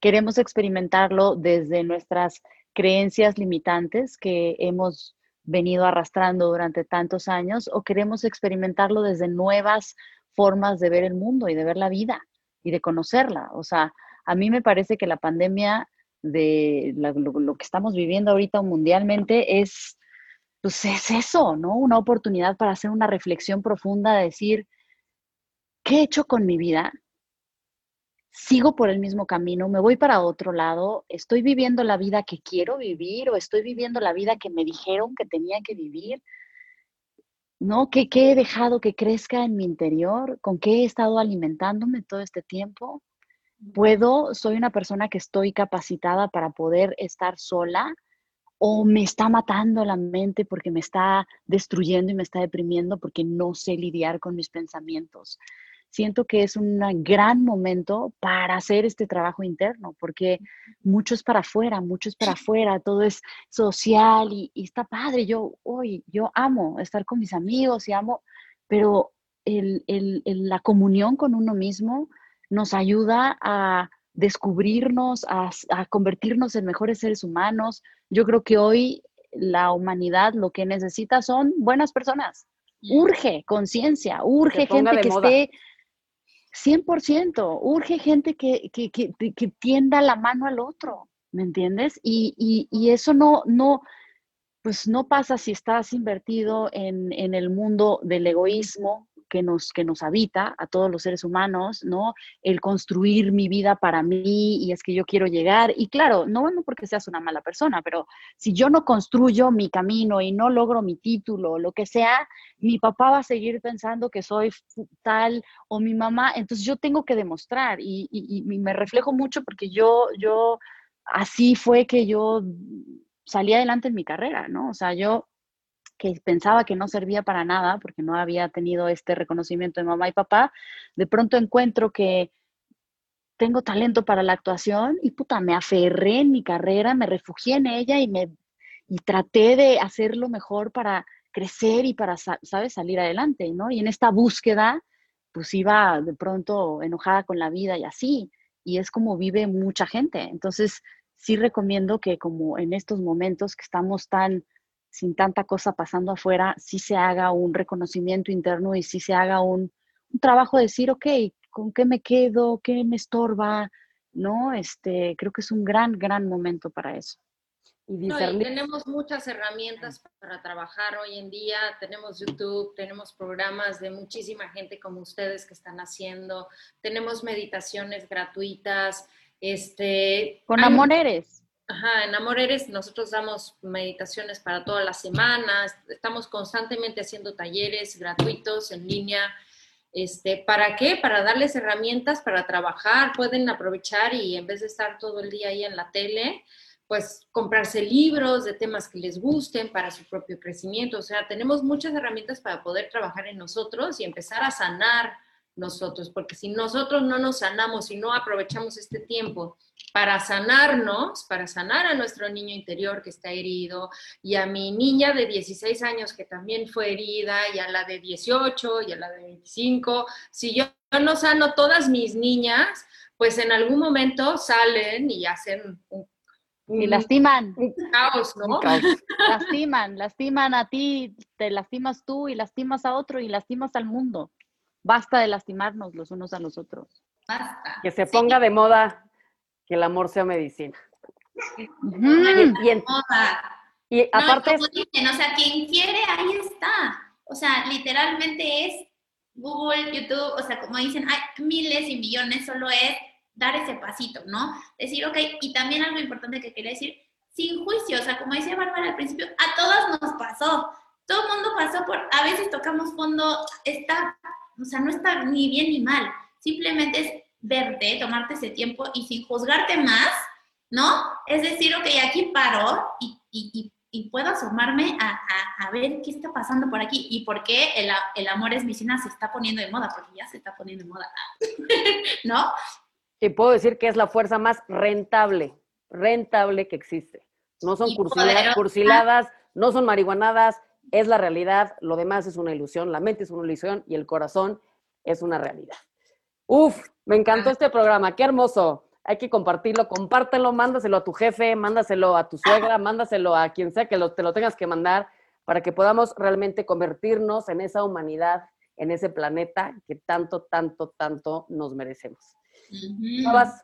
Queremos experimentarlo desde nuestras creencias limitantes que hemos venido arrastrando durante tantos años o queremos experimentarlo desde nuevas formas de ver el mundo y de ver la vida y de conocerla. O sea, a mí me parece que la pandemia de lo, que estamos viviendo ahorita mundialmente es, pues es eso, ¿no? Una oportunidad para hacer una reflexión profunda, de decir, ¿qué he hecho con mi vida? ¿Sigo por el mismo camino? ¿Me voy para otro lado? ¿Estoy viviendo la vida que quiero vivir o estoy viviendo la vida que me dijeron que tenía que vivir? ¿No? ¿Qué, qué he dejado que crezca en mi interior? ¿Con qué he estado alimentándome todo este tiempo? Puedo, soy una persona que estoy capacitada para poder estar sola o me está matando la mente porque me está destruyendo y me está deprimiendo porque no sé lidiar con mis pensamientos. Siento que es un gran momento para hacer este trabajo interno, porque mucho es para afuera, mucho es para afuera, todo es social y, está padre. Yo hoy, yo amo estar con mis amigos y amo, pero la comunión con uno mismo, nos ayuda a descubrirnos, a, convertirnos en mejores seres humanos. Yo creo que hoy la humanidad lo que necesita son buenas personas. Urge conciencia, urge gente que esté 100%, urge gente que, que, tienda la mano al otro, ¿me entiendes? Y, eso no, no, pues no pasa si estás invertido en, en el mundo del egoísmo, que nos, que nos habita a todos los seres humanos, ¿no? El construir mi vida para mí y es que yo quiero llegar. Y claro, no, no porque seas una mala persona, pero si yo no construyo mi camino y no logro mi título, lo que sea, mi papá va a seguir pensando que soy tal o mi mamá. Entonces yo tengo que demostrar y, y, y me reflejo mucho porque yo, yo, así fue que yo salí adelante en mi carrera, ¿no? O sea, yo que pensaba que no servía para nada porque no había tenido este reconocimiento de mamá y papá, de pronto encuentro que tengo talento para la actuación y puta, me aferré en mi carrera, me refugié en ella y me y traté de hacerlo mejor para crecer y para, ¿sabes?, salir adelante, ¿no? Y en esta búsqueda, pues iba de pronto enojada con la vida y así, y es como vive mucha gente. Entonces, sí recomiendo que como en estos momentos que estamos tan sin tanta cosa pasando afuera, sí se haga un reconocimiento interno y sí se haga un, trabajo de decir, ok, ¿con qué me quedo? ¿Qué me estorba? ¿No? Este, creo que es un gran, gran momento para eso. Y, tenemos muchas herramientas para trabajar hoy en día. Tenemos YouTube, tenemos programas de muchísima gente como ustedes que están haciendo. Tenemos meditaciones gratuitas. Este, Con Amor Eres. Ajá, en Amor Eres nosotros damos meditaciones para todas las semanas. Estamos constantemente haciendo talleres gratuitos en línea. Este, ¿Para qué? Para darles herramientas para trabajar. Pueden aprovechar y en vez de estar todo el día ahí en la tele, pues comprarse libros de temas que les gusten para su propio crecimiento. O sea, tenemos muchas herramientas para poder trabajar en nosotros y empezar a sanar nosotros, porque si nosotros no nos sanamos y no aprovechamos este tiempo para sanarnos, para sanar a nuestro niño interior que está herido y a mi niña de 16 años que también fue herida y a la de 18 y a la de 25, si yo no sano todas mis niñas, pues en algún momento salen y hacen un y lastiman. Caos, ¿no? Lastiman, lastiman a ti, te lastimas tú y lastimas a otro y lastimas al mundo. Basta de lastimarnos los unos a los otros. Basta. Que se ponga de moda que el amor sea medicina. y, aparte. o sea, quien quiere, ahí está. O sea, literalmente es Google, YouTube, o sea, como dicen, hay miles y millones, solo es dar ese pasito, ¿no? Decir, ok, y también algo importante que quería decir, sin juicio, o sea, como decía Bárbara al principio, a todas nos pasó, todo el mundo pasó por, a veces tocamos fondo, está, o sea, no está ni bien ni mal, simplemente es verte, tomarte ese tiempo y sin juzgarte más, ¿no? Es decir, ok, aquí paro y, y, y, puedo asomarme a, a, a, ver qué está pasando por aquí y por qué el, el amor es medicina se está poniendo de moda, porque ya se está poniendo de moda, ¿no? Y puedo decir que es la fuerza más rentable, rentable que existe. No son cursiladas, no son marihuanadas, es la realidad, lo demás es una ilusión, la mente es una ilusión y el corazón es una realidad. Uf, me encantó este programa, qué hermoso. Hay que compartirlo, compártelo, mándaselo a tu jefe, mándaselo a tu suegra, mándaselo a quien sea que te lo tengas que mandar para que podamos realmente convertirnos en esa humanidad, en ese planeta que tanto, tanto, tanto nos merecemos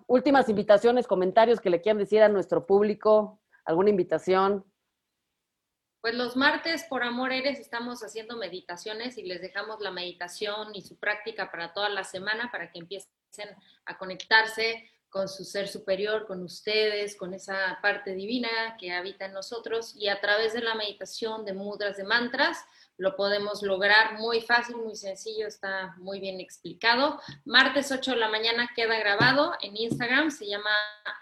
últimas invitaciones, comentarios que le quieran decir a nuestro público, alguna invitación. Pues los martes por Amor Eres estamos haciendo meditaciones y les dejamos la meditación y su práctica para toda la semana para que empiecen a conectarse con su ser superior, con ustedes, con esa parte divina que habita en nosotros y a través de la meditación de mudras, de mantras, lo podemos lograr muy fácil, muy sencillo, está muy bien explicado. Martes 8 de la mañana queda grabado en Instagram, se llama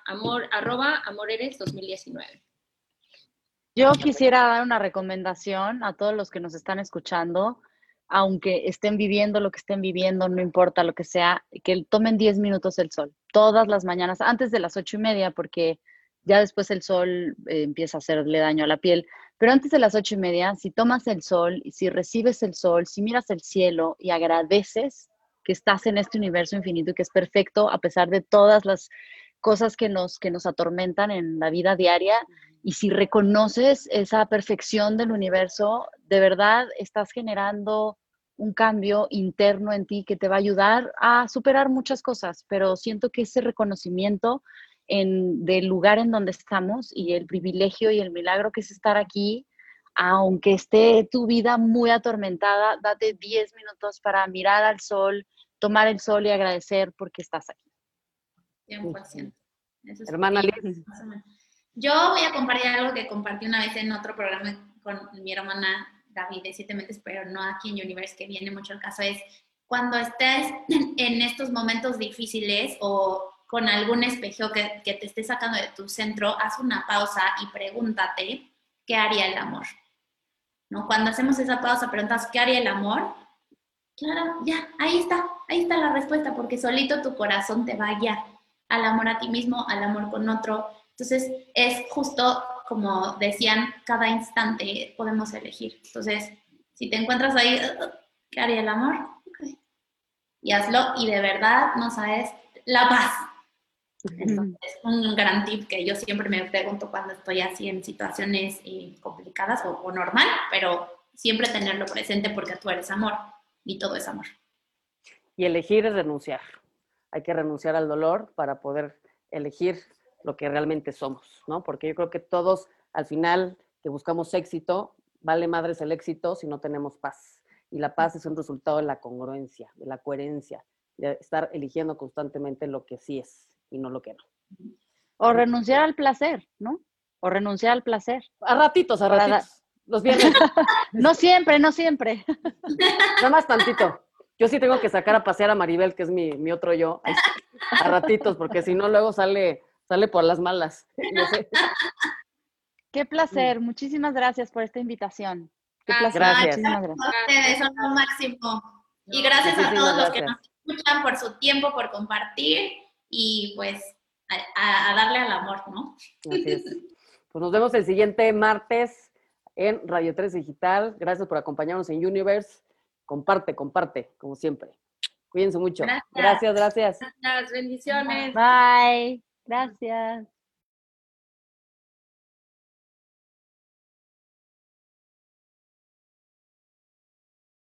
amor, arroba amoreres 2019. Yo quisiera dar una recomendación a todos los que nos están escuchando, aunque estén viviendo lo que estén viviendo, no importa lo que sea, que tomen 10 minutos el sol, todas las mañanas, antes de las ocho y media, porque ya después el sol eh, empieza a hacerle daño a la piel. Pero antes de las ocho y media, si tomas el sol si recibes el sol, si miras el cielo y agradeces que estás en este universo infinito y que es perfecto a pesar de todas las cosas que nos, que nos atormentan en la vida diaria, y si reconoces esa perfección del universo, de verdad estás generando un cambio interno en ti que te va a ayudar a superar muchas cosas, pero siento que ese reconocimiento en, del lugar en donde estamos y el privilegio y el milagro que es estar aquí, aunque esté tu vida muy atormentada, date 10 minutos para mirar al sol, tomar el sol y agradecer porque estás aquí. 100%. Hermana Liz. Yo voy a compartir algo que compartí una vez en otro programa con mi hermana David de Siete Meses, pero no aquí en Universe, que viene mucho el caso, es cuando estés en estos momentos difíciles o con algún espejo que, que te esté sacando de tu centro, haz una pausa y pregúntate qué haría el amor. ¿No? Cuando hacemos esa pausa, preguntas qué haría el amor. Claro, ya, ahí está, ahí está la respuesta, porque solito tu corazón te va a guiar al amor a ti mismo, al amor con otro. Entonces, es justo como decían, cada instante podemos elegir. Entonces, si te encuentras ahí, ¿qué haría el amor? Y hazlo y de verdad no sabes la paz es un gran tip que yo siempre me pregunto cuando estoy así en situaciones eh, complicadas o, normal, pero siempre tenerlo presente porque tú eres amor y todo es amor. Y elegir es renunciar. Hay que renunciar al dolor para poder elegir lo que realmente somos, ¿no? Porque yo creo que todos al final que buscamos éxito, vale madres el éxito si no tenemos paz. Y la paz es un resultado de la congruencia, de la coherencia, de estar eligiendo constantemente lo que sí es y no lo que no. O renunciar al placer, ¿no? O renunciar al placer. A ratitos, a ratitos. Los viernes. no siempre, no siempre. Nada más tantito. Yo sí tengo que sacar a pasear a Maribel, que es mi, mi otro yo, a ratitos, porque si no, luego sale, sale por las malas. Qué placer. Muchísimas gracias por esta invitación. Qué placer. Gracias. Muchísimas gracias. A ustedes son lo máximo. Y gracias a todos los que nos escuchan por su tiempo, por compartir y pues a, darle al amor, ¿no? Así es. Pues nos vemos el siguiente martes en Radio 3 Digital. Gracias por acompañarnos en Universe. Comparte, comparte, como siempre. Cuídense mucho. Gracias, gracias. Gracias, bendiciones. Bye. Gracias.